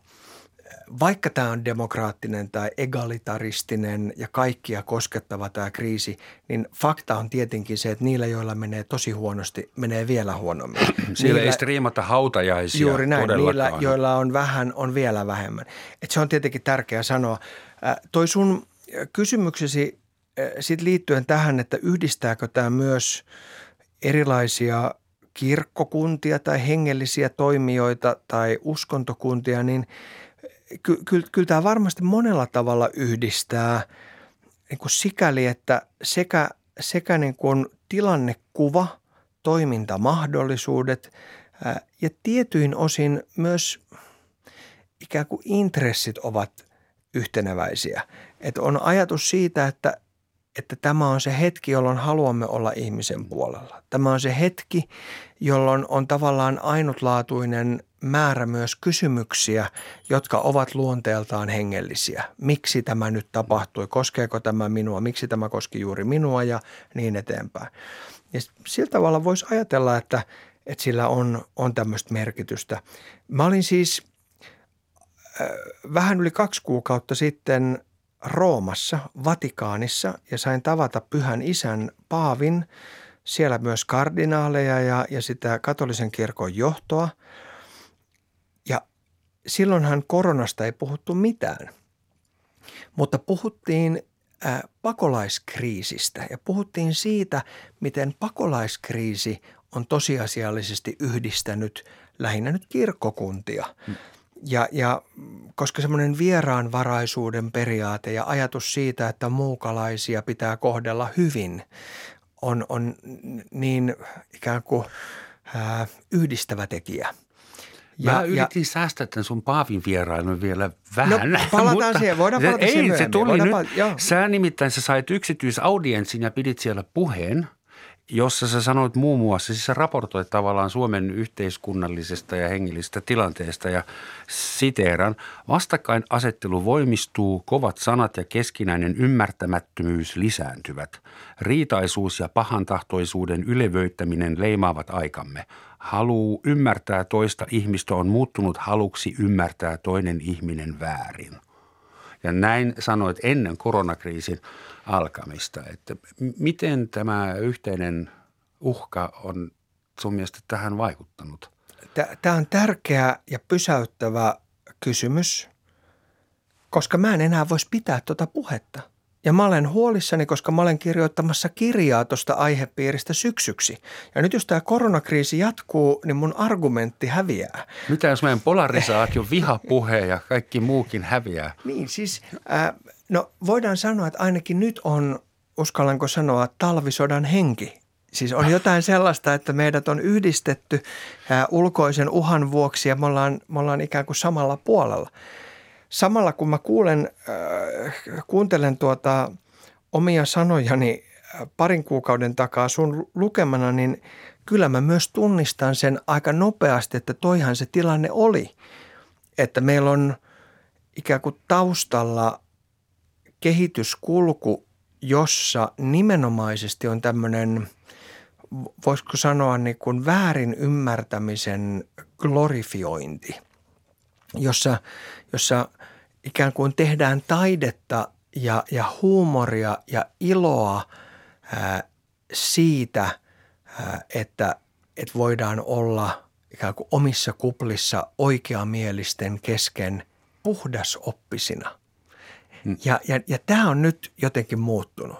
vaikka tämä on demokraattinen tai egalitaristinen ja kaikkia koskettava tämä kriisi, niin fakta on tietenkin se, että niillä, joilla menee tosi huonosti, menee vielä huonommin. Niillä, ei striimata hautajaisia Juuri näin. Niillä, joilla on vähän, on vielä vähemmän. Et se on tietenkin tärkeää sanoa. Äh, toi sun kysymyksesi äh, sit liittyen tähän, että yhdistääkö tämä myös erilaisia kirkkokuntia tai hengellisiä toimijoita tai uskontokuntia, niin – ky, ky, kyllä tämä varmasti monella tavalla yhdistää niin kuin sikäli, että sekä, sekä niin kuin tilannekuva, toimintamahdollisuudet ää, ja tietyin osin myös ikään kuin intressit ovat yhteneväisiä. Että on ajatus siitä, että, että tämä on se hetki, jolloin haluamme olla ihmisen puolella. Tämä on se hetki, jolloin on tavallaan ainutlaatuinen määrä myös kysymyksiä, jotka ovat luonteeltaan hengellisiä. Miksi tämä nyt tapahtui? Koskeeko tämä minua? Miksi tämä koski juuri minua ja niin eteenpäin. Ja sillä tavalla voisi ajatella, että, että sillä on, on tämmöistä merkitystä. Mä olin siis äh, vähän yli kaksi kuukautta sitten Roomassa, Vatikaanissa ja sain tavata pyhän isän Paavin, siellä myös kardinaaleja ja, ja sitä katolisen kirkon johtoa – silloinhan koronasta ei puhuttu mitään, mutta puhuttiin pakolaiskriisistä ja puhuttiin siitä, miten pakolaiskriisi on tosiasiallisesti yhdistänyt lähinnä nyt kirkkokuntia. Hmm. Ja, ja koska semmoinen vieraanvaraisuuden periaate ja ajatus siitä, että muukalaisia pitää kohdella hyvin, on, on niin ikään kuin ää, yhdistävä tekijä – ja, Mä yritin ja, säästää tämän sun Paavin vierailun vielä vähän. No, palataan mutta, siihen, voidaan palata ei, siihen se tuli nyt. Pal- sä nimittäin sä sait yksityisaudienssin ja pidit siellä puheen, jossa sä sanoit muun muassa, siis sä raportoit tavallaan Suomen yhteiskunnallisesta ja hengellisestä tilanteesta ja siteeran. Vastakkainasettelu voimistuu, kovat sanat ja keskinäinen ymmärtämättömyys lisääntyvät. Riitaisuus ja pahantahtoisuuden ylevöittäminen leimaavat aikamme. Haluu ymmärtää toista ihmistä on muuttunut haluksi ymmärtää toinen ihminen väärin. Ja näin sanoit ennen koronakriisin alkamista, että miten tämä yhteinen uhka on sun mielestä tähän vaikuttanut? Tämä on tärkeä ja pysäyttävä kysymys, koska mä en enää voisi pitää tuota puhetta – ja mä olen huolissani, koska mä olen kirjoittamassa kirjaa tuosta aihepiiristä syksyksi. Ja nyt jos tämä koronakriisi jatkuu, niin mun argumentti häviää. Mitä jos meidän polarisaatio, vihapuhe ja kaikki muukin häviää? Niin siis, äh, no voidaan sanoa, että ainakin nyt on, uskallanko sanoa, talvisodan henki Siis on jotain sellaista, että meidät on yhdistetty ää, ulkoisen uhan vuoksi ja me ollaan, me ollaan ikään kuin samalla puolella samalla kun mä kuulen, äh, kuuntelen tuota omia sanojani äh, parin kuukauden takaa sun lukemana, niin kyllä mä myös tunnistan sen aika nopeasti, että toihan se tilanne oli. Että meillä on ikään kuin taustalla kehityskulku, jossa nimenomaisesti on tämmöinen, voisiko sanoa niin kuin väärin ymmärtämisen glorifiointi, jossa, jossa ikään kuin tehdään taidetta ja, ja huumoria ja iloa ää, siitä, ää, että, että voidaan olla ikään kuin omissa kuplissa oikeamielisten kesken puhdasoppisina. Hmm. Ja, ja, ja tämä on nyt jotenkin muuttunut.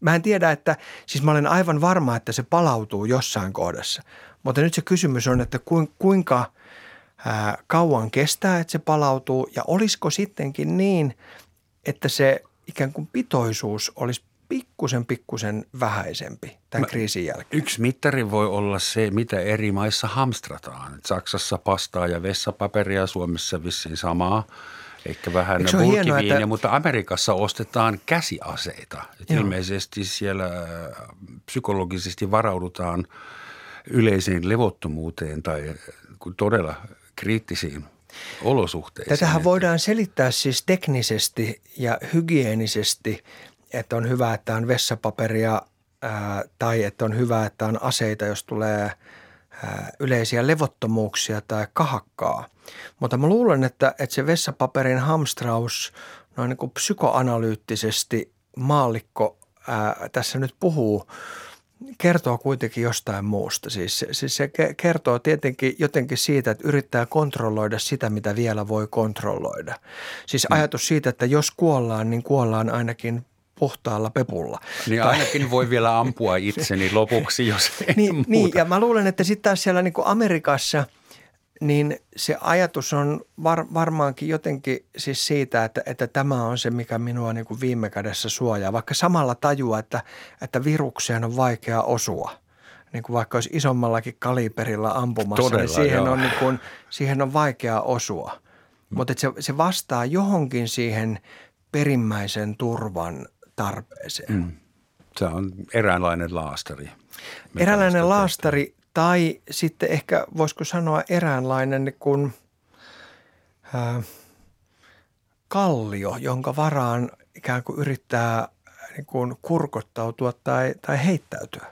Mä en tiedä, että siis mä olen aivan varma, että se palautuu jossain kohdassa. Mutta nyt se kysymys on, että kuinka – kauan kestää, että se palautuu ja olisiko sittenkin niin, että se ikään kuin pitoisuus olisi pikkusen pikkusen vähäisempi tämän Mä, kriisin jälkeen. Yksi mittari voi olla se, mitä eri maissa hamstrataan. Saksassa pastaa ja vessapaperia, Suomessa vissiin samaa. Ehkä vähän bulkiviiniä, että... mutta Amerikassa ostetaan käsiaseita. ilmeisesti siellä psykologisesti varaudutaan yleiseen levottomuuteen tai todella kriittisiin olosuhteisiin. Tätähän voidaan selittää siis teknisesti ja hygienisesti, että on hyvä, että on vessapaperia ää, tai että on hyvä, että on aseita, jos tulee ää, yleisiä levottomuuksia tai kahakkaa. Mutta mä luulen, että, että se vessapaperin hamstraus noin niin kuin psykoanalyyttisesti maallikko ää, tässä nyt puhuu – kertoo kuitenkin jostain muusta. Siis, siis se kertoo tietenkin jotenkin siitä, että yrittää kontrolloida sitä, mitä vielä voi kontrolloida. Siis mm. ajatus siitä, että jos kuollaan, niin kuollaan ainakin puhtaalla pepulla. Niin tai... ainakin voi vielä ampua itseni lopuksi, jos niin, muuta. niin, ja mä luulen, että sitten taas siellä niin Amerikassa – niin se ajatus on var, varmaankin jotenkin siis siitä, että, että tämä on se, mikä minua niin kuin viime kädessä suojaa. Vaikka samalla tajua, että, että virukseen on vaikea osua. Niin kuin vaikka olisi isommallakin kaliberilla ampumassa, niin Todella, niin siihen, on niin kuin, siihen on vaikea osua. Mm. Mutta se, se vastaa johonkin siihen perimmäisen turvan tarpeeseen. Mm. Se on eräänlainen laastari. Eräänlainen laastari tai sitten ehkä voisiko sanoa eräänlainen niin kuin, ää, kallio, jonka varaan ikään kuin yrittää niin kuin kurkottautua tai, tai heittäytyä.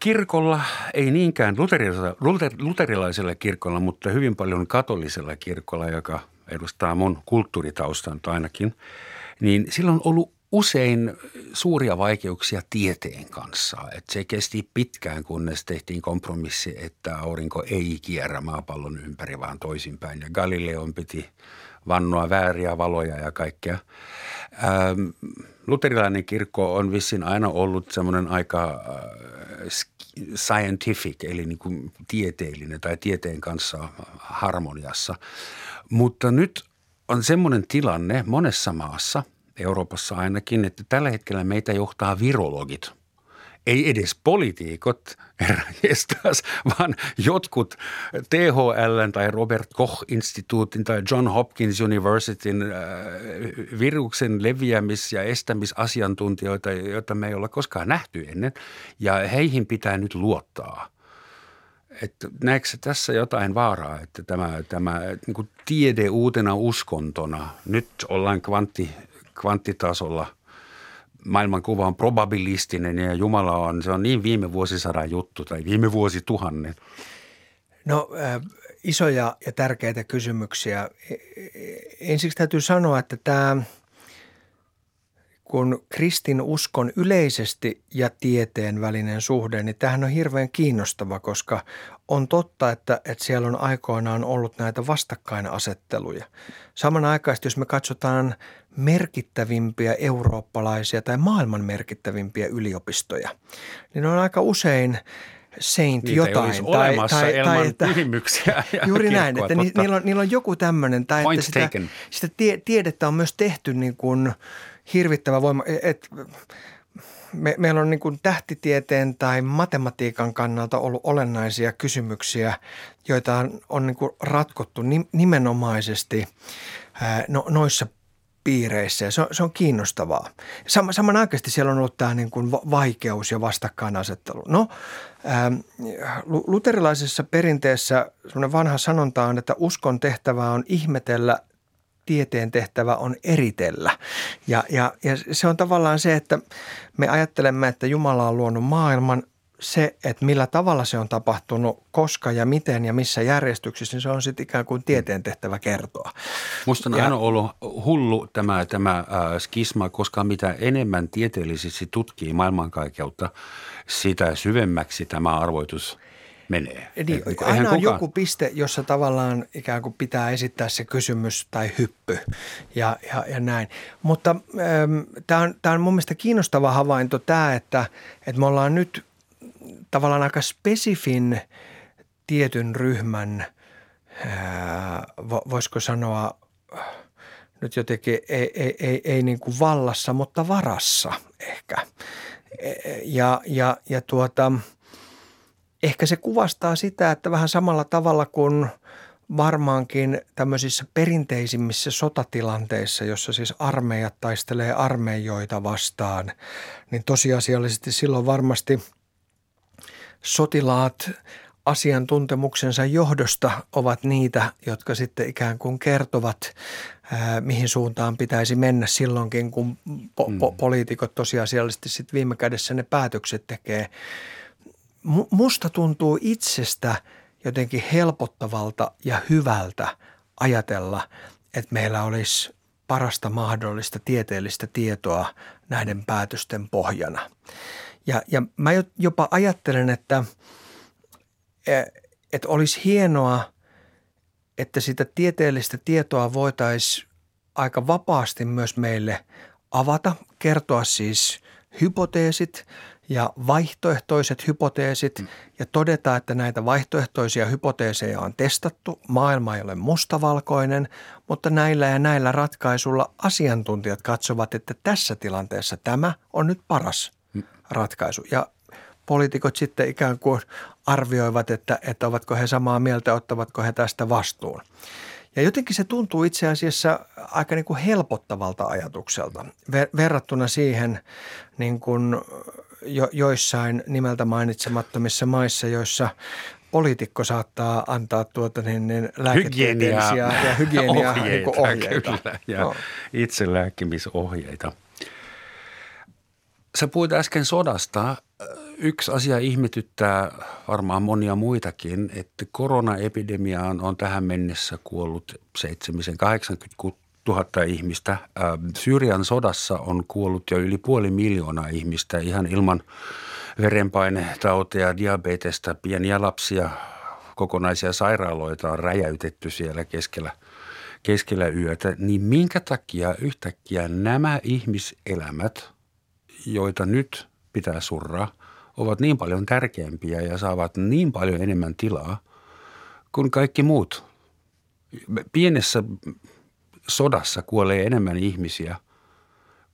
Kirkolla, ei niinkään luterilaisella, luterilaisella kirkolla, mutta hyvin paljon katolisella kirkolla, joka edustaa mun kulttuuritaustan ainakin, niin sillä on ollut usein suuria vaikeuksia tieteen kanssa. Et se kesti pitkään, kunnes tehtiin kompromissi, että aurinko ei kierrä maapallon ympäri, vaan toisinpäin. Ja Galileon piti vannoa vääriä valoja ja kaikkea. Ähm, luterilainen kirkko on vissiin aina ollut semmoinen aika äh, scientific, eli niin kuin tieteellinen tai tieteen kanssa harmoniassa. Mutta nyt on semmoinen tilanne monessa maassa – Euroopassa ainakin, että tällä hetkellä meitä johtaa virologit. Ei edes poliitikot, jestas, vaan jotkut THL tai Robert Koch-instituutin tai John Hopkins Universityn äh, viruksen leviämis- ja estämisasiantuntijoita, joita me ei olla koskaan nähty ennen. Ja heihin pitää nyt luottaa. Että näetkö tässä jotain vaaraa, että tämä, tämä niin tiede uutena uskontona, nyt ollaan kvantti, kvanttitasolla maailmankuva on probabilistinen ja Jumala on, se on niin viime vuosisadan juttu tai viime vuosituhannen. No äh, isoja ja tärkeitä kysymyksiä. E, e, ensiksi täytyy sanoa, että tämä – kun kristin uskon yleisesti ja tieteen välinen suhde, niin tämähän on hirveän kiinnostava, koska on totta, että, että siellä on aikoinaan ollut näitä vastakkainasetteluja. Samanaikaisesti, jos me katsotaan merkittävimpiä eurooppalaisia tai maailman merkittävimpiä yliopistoja, niin on aika usein Saint Niitä jotain. Tai, tai, tai, tai, Juuri näin, että ni, niillä, on, niillä on joku tämmöinen, tai että sitä, sitä tie, tiedettä on myös tehty niin kuin – hirvittävä voima. E, et, me, meillä on niin kuin tähtitieteen tai matematiikan kannalta ollut olennaisia kysymyksiä, joita on, on niin kuin ratkottu nimenomaisesti no, noissa piireissä se on, se on kiinnostavaa. Sam, samanaikaisesti siellä on ollut tämä niin kuin vaikeus ja vastakkainasettelu. No, luterilaisessa perinteessä vanha sanonta on, että uskon tehtävä on ihmetellä tieteen tehtävä on eritellä. Ja, ja, ja se on tavallaan se, että me ajattelemme, että Jumala on luonut maailman. Se, että millä tavalla se on tapahtunut, koska ja miten ja missä järjestyksessä, niin se on sitten ikään kuin tieteen tehtävä kertoa. Musta on ja, aina ollut hullu tämä, tämä äh, skisma, koska mitä enemmän tieteellisesti tutkii maailmankaikeutta, sitä syvemmäksi tämä arvoitus – menee. Niin, aina on kukaan... joku piste, jossa tavallaan ikään kuin pitää esittää se kysymys tai hyppy ja, ja, ja näin. Mutta ähm, tämä on, on mun mielestä kiinnostava havainto tämä, että, että me ollaan nyt tavallaan aika spesifin tietyn ryhmän, ää, voisiko sanoa nyt jotenkin ei, ei, ei, ei niin kuin vallassa, mutta varassa ehkä. E, ja, ja, ja tuota – ehkä se kuvastaa sitä, että vähän samalla tavalla kuin varmaankin tämmöisissä perinteisimmissä sotatilanteissa, jossa siis armeijat taistelee armeijoita vastaan, niin tosiasiallisesti silloin varmasti sotilaat asiantuntemuksensa johdosta ovat niitä, jotka sitten ikään kuin kertovat, ää, mihin suuntaan pitäisi mennä silloinkin, kun po- mm. po- poliitikot tosiasiallisesti sitten viime kädessä ne päätökset tekee. Musta tuntuu itsestä jotenkin helpottavalta ja hyvältä ajatella, että meillä olisi parasta mahdollista tieteellistä tietoa näiden päätösten pohjana. Ja, ja mä jopa ajattelen, että – että olisi hienoa, että sitä tieteellistä tietoa voitaisiin aika vapaasti myös meille avata, kertoa siis hypoteesit ja vaihtoehtoiset hypoteesit mm. ja todeta, että näitä vaihtoehtoisia hypoteeseja on testattu. Maailma ei ole mustavalkoinen, mutta näillä ja näillä ratkaisulla asiantuntijat katsovat, että tässä tilanteessa tämä on nyt paras mm. ratkaisu. Ja poliitikot sitten ikään kuin arvioivat, että, että ovatko he samaa mieltä, ottavatko he tästä vastuun. Ja jotenkin se tuntuu itse asiassa aika niin kuin helpottavalta ajatukselta ver- verrattuna siihen niin kuin jo, joissain nimeltä mainitsemattomissa maissa, joissa poliitikko saattaa antaa tuota niin, niin lääketieteellisiä ja hygienia ohjeita. Niin ohjeita. Kyllä, ja no. itselääkimisohjeita. Sä puhuit äsken sodasta yksi asia ihmetyttää varmaan monia muitakin, että koronaepidemiaan on tähän mennessä kuollut 780 000 ihmistä. Syyrian sodassa on kuollut jo yli puoli miljoonaa ihmistä ihan ilman verenpainetauteja, diabetesta, pieniä lapsia, kokonaisia sairaaloita on räjäytetty siellä keskellä, keskellä yötä. Niin minkä takia yhtäkkiä nämä ihmiselämät, joita nyt pitää surraa – ovat niin paljon tärkeämpiä ja saavat niin paljon enemmän tilaa kuin kaikki muut. Pienessä sodassa kuolee enemmän ihmisiä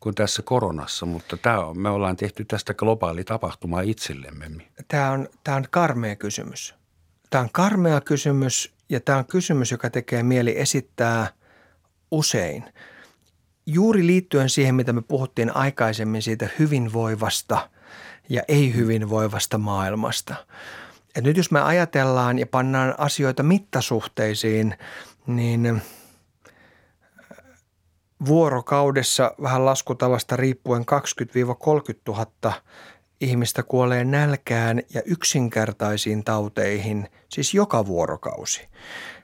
kuin tässä koronassa, mutta tämä on, me ollaan tehty tästä globaali tapahtuma itsellemme. Tämä on, tämä on karmea kysymys. Tämä on karmea kysymys ja tämä on kysymys, joka tekee mieli esittää usein. Juuri liittyen siihen, mitä me puhuttiin aikaisemmin siitä hyvinvoivasta – ja ei hyvinvoivasta maailmasta. Et nyt jos me ajatellaan ja pannaan asioita mittasuhteisiin, niin vuorokaudessa vähän laskutavasta riippuen 20-30 000 ihmistä kuolee nälkään ja yksinkertaisiin tauteihin, siis joka vuorokausi.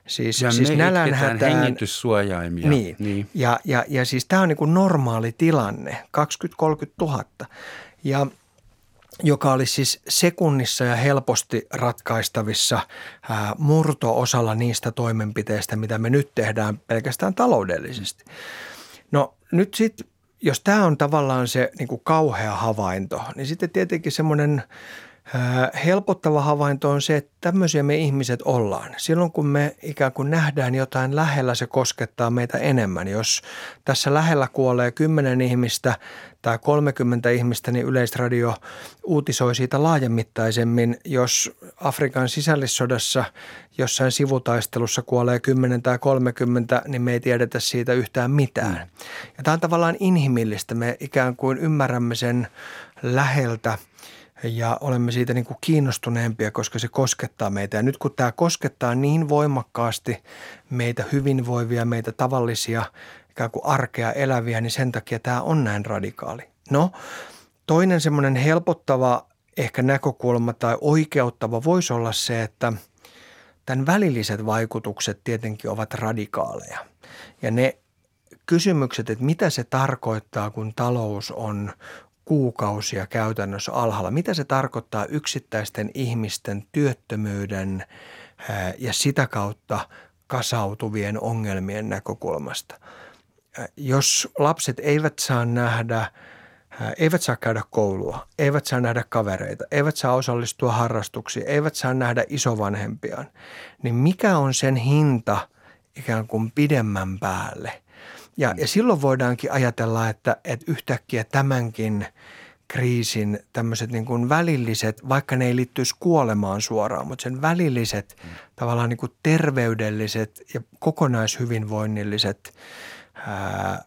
Siis, ja siis nälänhätään. hengityssuojaimia. Niin, niin. Ja, ja, ja siis tämä on niin kuin normaali tilanne, 20-30 000. Ja joka olisi siis sekunnissa ja helposti ratkaistavissa ää, murto-osalla niistä toimenpiteistä, mitä me nyt tehdään pelkästään taloudellisesti. No nyt sitten, jos tämä on tavallaan se niin kuin kauhea havainto, niin sitten tietenkin semmoinen – helpottava havainto on se, että tämmöisiä me ihmiset ollaan. Silloin kun me ikään kuin nähdään jotain lähellä, se koskettaa meitä enemmän. Jos tässä lähellä kuolee 10 ihmistä tai 30 ihmistä, niin Yleisradio uutisoi siitä laajemittaisemmin. Jos Afrikan sisällissodassa jossain sivutaistelussa kuolee 10 tai 30, niin me ei tiedetä siitä yhtään mitään. Ja tämä on tavallaan inhimillistä. Me ikään kuin ymmärrämme sen läheltä – ja olemme siitä niin kuin kiinnostuneempia, koska se koskettaa meitä. Ja nyt kun tämä koskettaa niin voimakkaasti meitä hyvinvoivia, meitä tavallisia, ikään kuin arkea eläviä, niin sen takia tämä on näin radikaali. No, toinen semmoinen helpottava ehkä näkökulma tai oikeuttava voisi olla se, että tämän välilliset vaikutukset tietenkin ovat radikaaleja. Ja ne kysymykset, että mitä se tarkoittaa, kun talous on kuukausia käytännössä alhaalla. Mitä se tarkoittaa yksittäisten ihmisten työttömyyden ja sitä kautta kasautuvien ongelmien näkökulmasta? Jos lapset eivät saa nähdä eivät saa käydä koulua, eivät saa nähdä kavereita, eivät saa osallistua harrastuksiin, eivät saa nähdä isovanhempiaan, niin mikä on sen hinta ikään kuin pidemmän päälle – ja, ja silloin voidaankin ajatella, että, että yhtäkkiä tämänkin kriisin tämmöiset niin kuin välilliset, vaikka ne ei liittyisi kuolemaan suoraan, mutta sen välilliset mm. tavallaan niin kuin terveydelliset ja kokonaishyvinvoinnilliset ää,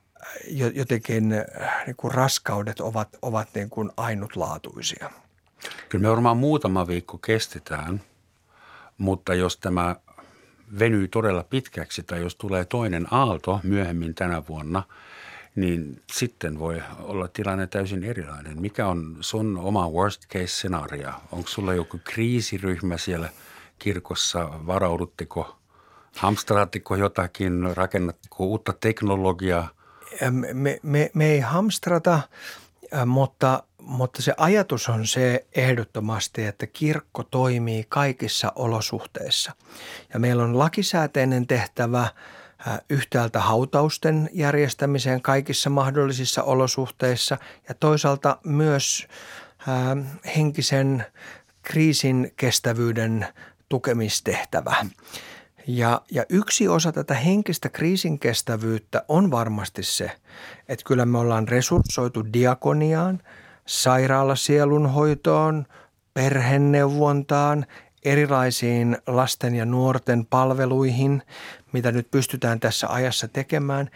jotenkin niin kuin raskaudet ovat, ovat niin kuin ainutlaatuisia. Kyllä me varmaan muutama viikko kestetään Mutta jos tämä venyy todella pitkäksi tai jos tulee toinen aalto myöhemmin tänä vuonna, niin sitten voi olla tilanne täysin erilainen. Mikä on sun oma worst case scenario? Onko sulla joku kriisiryhmä siellä kirkossa? Varaudutteko? Hamstraatteko jotakin? Rakennatteko uutta teknologiaa? Me, me, me ei hamstrata, mutta, mutta se ajatus on se ehdottomasti, että kirkko toimii kaikissa olosuhteissa. Ja meillä on lakisääteinen tehtävä yhtäältä hautausten järjestämiseen kaikissa mahdollisissa olosuhteissa ja toisaalta myös henkisen kriisin kestävyyden tukemistehtävä. Ja, ja yksi osa tätä henkistä kriisinkestävyyttä on varmasti se, että kyllä me ollaan resurssoitu diakoniaan, sairaalasielunhoitoon, perheneuvontaan, erilaisiin lasten ja nuorten palveluihin, mitä nyt pystytään tässä ajassa tekemään.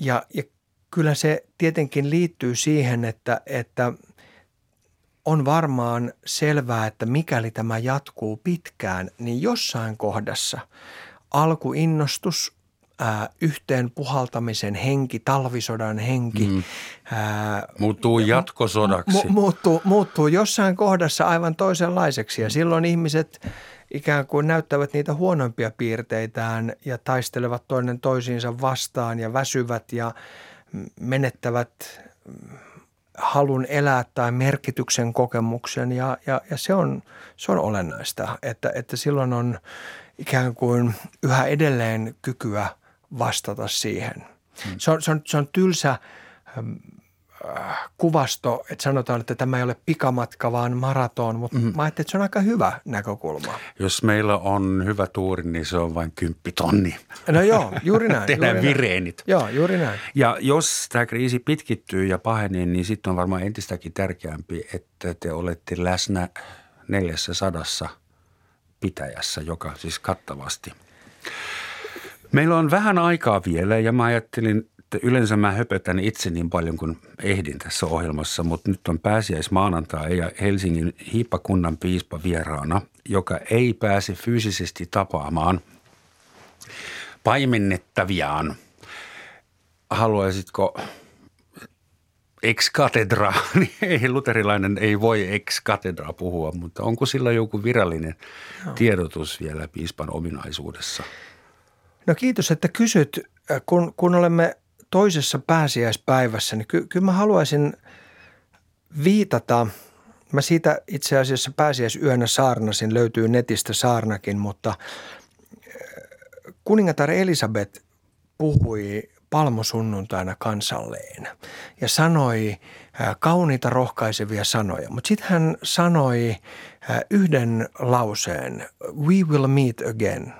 Ja, ja kyllä se tietenkin liittyy siihen, että, että – on varmaan selvää, että mikäli tämä jatkuu pitkään, niin jossain kohdassa alkuinnostus, ää, yhteen puhaltamisen henki, talvisodan henki. Mm. Ää, muuttuu jatkosodaksi. Mu- muuttuu, muuttuu jossain kohdassa aivan toisenlaiseksi ja silloin ihmiset ikään kuin näyttävät niitä huonompia piirteitään ja taistelevat toinen toisiinsa vastaan ja väsyvät ja menettävät halun elää tai merkityksen kokemuksen ja, ja, ja se, on, se on olennaista, että, että silloin on ikään kuin yhä edelleen kykyä vastata siihen. Hmm. Se, on, se, on, se on tylsä kuvasto, että sanotaan, että tämä ei ole pikamatka, vaan maraton, mutta mm. mä ajattelin, että se on aika hyvä näkökulma. Jos meillä on hyvä tuuri, niin se on vain kymppitonni. No joo, juuri näin. Tehdään juuri vireenit. Näin. Joo, juuri näin. Ja jos tämä kriisi pitkittyy ja pahenee, niin sitten on varmaan entistäkin tärkeämpi, että te olette läsnä neljässä sadassa pitäjässä, joka siis kattavasti. Meillä on vähän aikaa vielä ja mä ajattelin että yleensä mä höpötän itse niin paljon kuin ehdin tässä ohjelmassa, mutta nyt on pääsiäismaanantai ja Helsingin hiippakunnan piispa vieraana, joka ei pääse fyysisesti tapaamaan paimennettaviaan. Haluaisitko ex katedra, niin ei luterilainen ei voi ex katedra puhua, mutta onko sillä joku virallinen tiedotus vielä piispan ominaisuudessa? No kiitos, että kysyt. Kun, kun olemme toisessa pääsiäispäivässä, niin ky- kyllä mä haluaisin viitata, mä siitä itse asiassa pääsiäisyönä saarnasin, löytyy netistä saarnakin, mutta äh, kuningatar Elisabeth puhui palmosunnuntaina kansalleen ja sanoi äh, kauniita rohkaisevia sanoja. Mutta sitten hän sanoi äh, yhden lauseen, we will meet again.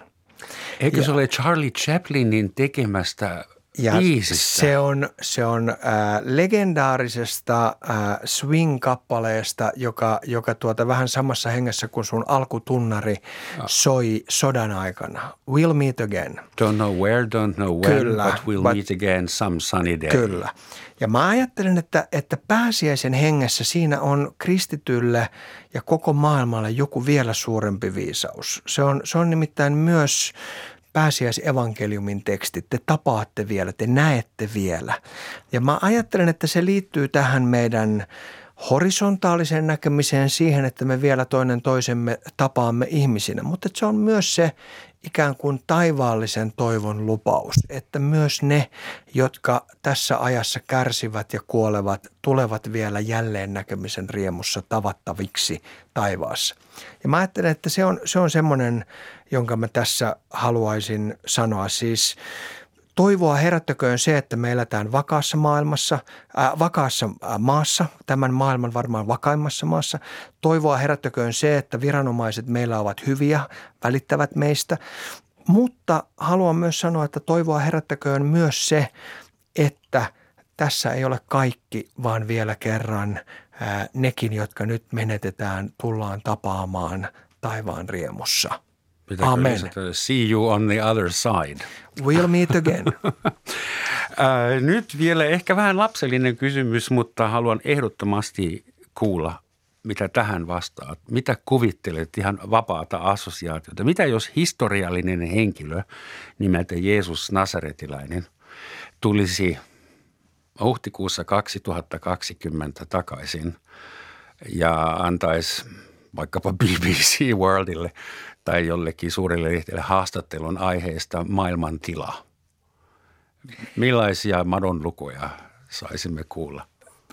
Eikö ja, se ole Charlie Chaplinin tekemästä ja se on, se on äh, legendaarisesta äh, swing-kappaleesta, joka, joka tuota vähän samassa hengessä kuin sun alkutunnari ah. soi sodan aikana. We'll meet again. Don't know where, don't know when, Kyllä, but we'll but, meet again some sunny day. Kyllä. Ja mä ajattelen, että, että pääsiäisen hengessä siinä on kristitylle ja koko maailmalle joku vielä suurempi viisaus. Se on, se on nimittäin myös pääsiäisevankeliumin tekstit, te tapaatte vielä, te näette vielä. Ja mä ajattelen, että se liittyy tähän meidän horisontaaliseen näkemiseen siihen, että me vielä toinen toisemme tapaamme ihmisinä, mutta se on myös se ikään kuin taivaallisen toivon lupaus, että myös ne, jotka tässä ajassa kärsivät ja kuolevat, tulevat vielä jälleen näkemisen riemussa tavattaviksi taivaassa. Ja mä ajattelen, että se on, se on semmoinen, jonka mä tässä haluaisin sanoa. Siis Toivoa herättäköön se, että me eletään vakaassa maailmassa, äh, vakaassa äh, maassa, tämän maailman varmaan vakaimmassa maassa. Toivoa herättäköön se, että viranomaiset meillä ovat hyviä, välittävät meistä. Mutta haluan myös sanoa, että toivoa herättäköön myös se, että tässä ei ole kaikki, vaan vielä kerran äh, nekin, jotka nyt menetetään, tullaan tapaamaan taivaan riemussa. Pitääkö Amen. See you on the other side. We'll meet again. Nyt vielä ehkä vähän lapsellinen kysymys, mutta haluan ehdottomasti kuulla mitä tähän vastaat? Mitä kuvittelet ihan vapaata assosiaatiota? Mitä jos historiallinen henkilö nimeltä Jeesus Nasaretilainen tulisi huhtikuussa 2020 takaisin ja antaisi vaikkapa BBC Worldille tai jollekin suurelle lehdelle haastattelun aiheesta maailman tila. Millaisia madonlukuja saisimme kuulla?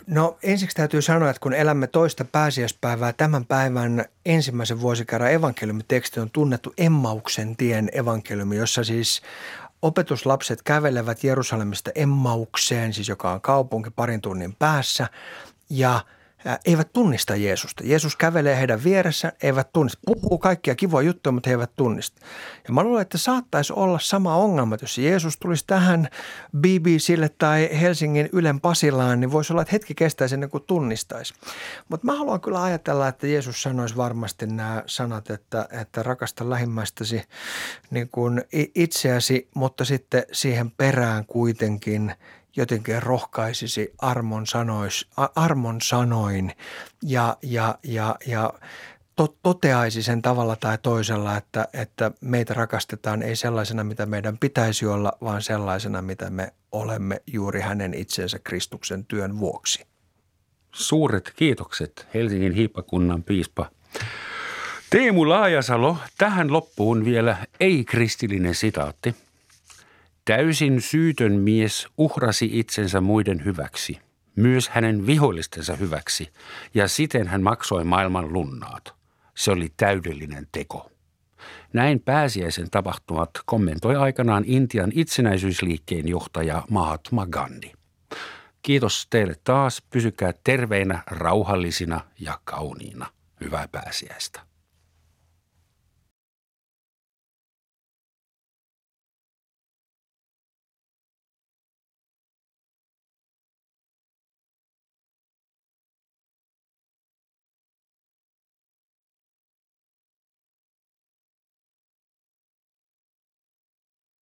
No ensiksi täytyy sanoa, että kun elämme toista pääsiäispäivää, tämän päivän ensimmäisen vuosikerran evankeliumiteksti on tunnettu Emmauksen tien evankeliumi, jossa siis opetuslapset kävelevät Jerusalemista Emmaukseen, siis joka on kaupunki parin tunnin päässä, ja – eivät tunnista Jeesusta. Jeesus kävelee heidän vieressä, eivät tunnista. Puhuu kaikkia kivoja juttuja, mutta he eivät tunnista. Ja mä luulen, että saattaisi olla sama ongelma, jos Jeesus tulisi tähän BBClle tai Helsingin Ylen Pasilaan, niin voisi olla, että hetki kestäisi ennen kuin tunnistaisi. Mutta mä haluan kyllä ajatella, että Jeesus sanoisi varmasti nämä sanat, että, että rakasta lähimmäistäsi niin kuin itseäsi, mutta sitten siihen perään kuitenkin – jotenkin rohkaisisi armon, sanois, armon sanoin ja, ja, ja, ja to, toteaisi sen tavalla tai toisella, että, että meitä rakastetaan ei sellaisena, mitä meidän pitäisi olla, vaan sellaisena, mitä me olemme juuri hänen itsensä Kristuksen työn vuoksi. Suuret kiitokset Helsingin hiippakunnan piispa Teemu Laajasalo. Tähän loppuun vielä ei-kristillinen sitaatti – Täysin syytön mies uhrasi itsensä muiden hyväksi, myös hänen vihollistensa hyväksi, ja siten hän maksoi maailman lunnaat. Se oli täydellinen teko. Näin pääsiäisen tapahtumat kommentoi aikanaan Intian itsenäisyysliikkeen johtaja Mahatma Gandhi. Kiitos teille taas. Pysykää terveinä, rauhallisina ja kauniina. Hyvää pääsiäistä.